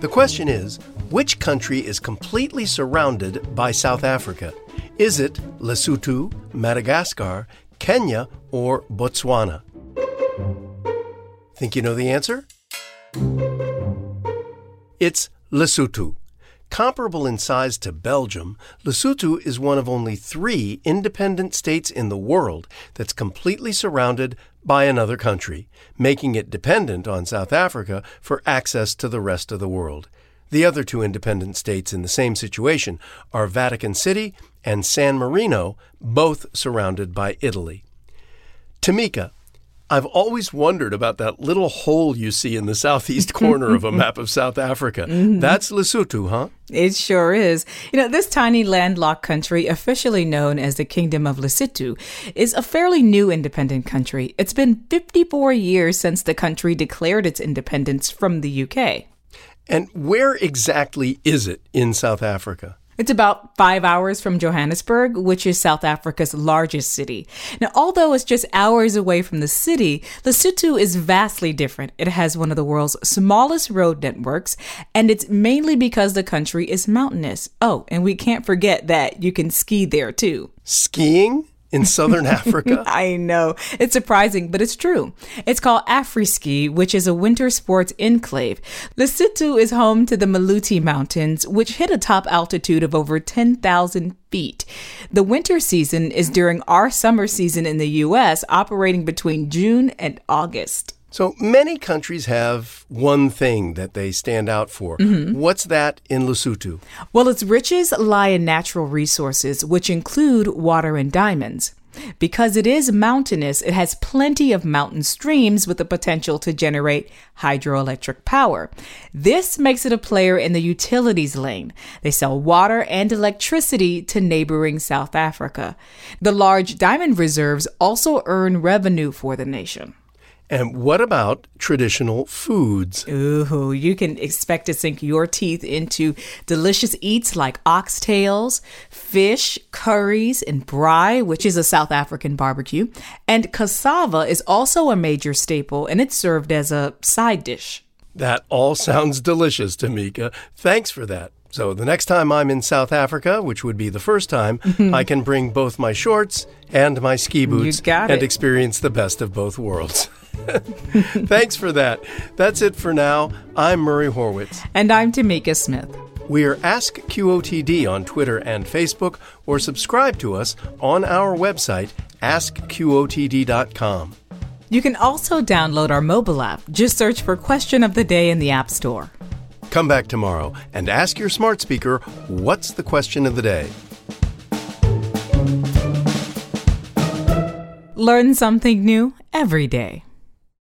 The question is which country is completely surrounded by South Africa? Is it Lesotho, Madagascar, Kenya, or Botswana? Think you know the answer? It's Lesotho. Comparable in size to Belgium, Lesotho is one of only three independent states in the world that's completely surrounded by another country, making it dependent on South Africa for access to the rest of the world. The other two independent states in the same situation are Vatican City and San Marino, both surrounded by Italy. Tamika, I've always wondered about that little hole you see in the southeast corner of a map of South Africa. Mm-hmm. That's Lesotho, huh? It sure is. You know, this tiny landlocked country, officially known as the Kingdom of Lesotho, is a fairly new independent country. It's been 54 years since the country declared its independence from the UK. And where exactly is it in South Africa? It's about five hours from Johannesburg, which is South Africa's largest city. Now, although it's just hours away from the city, Lesotho is vastly different. It has one of the world's smallest road networks, and it's mainly because the country is mountainous. Oh, and we can't forget that you can ski there too. Skiing? In southern Africa? I know. It's surprising, but it's true. It's called Afriski, which is a winter sports enclave. Lesotho is home to the Maluti Mountains, which hit a top altitude of over 10,000 feet. The winter season is during our summer season in the U.S., operating between June and August. So many countries have one thing that they stand out for. Mm-hmm. What's that in Lesotho? Well, its riches lie in natural resources, which include water and diamonds. Because it is mountainous, it has plenty of mountain streams with the potential to generate hydroelectric power. This makes it a player in the utilities lane. They sell water and electricity to neighboring South Africa. The large diamond reserves also earn revenue for the nation. And what about traditional foods? Ooh, you can expect to sink your teeth into delicious eats like oxtails, fish, curries, and braai, which is a South African barbecue. And cassava is also a major staple, and it's served as a side dish. That all sounds delicious, Tamika. Thanks for that. So the next time I'm in South Africa, which would be the first time, I can bring both my shorts and my ski boots and experience the best of both worlds. Thanks for that. That's it for now. I'm Murray Horwitz. And I'm Tamika Smith. We are Ask QOTD on Twitter and Facebook, or subscribe to us on our website, askqotd.com. You can also download our mobile app. Just search for Question of the Day in the App Store. Come back tomorrow and ask your smart speaker, What's the question of the day? Learn something new every day.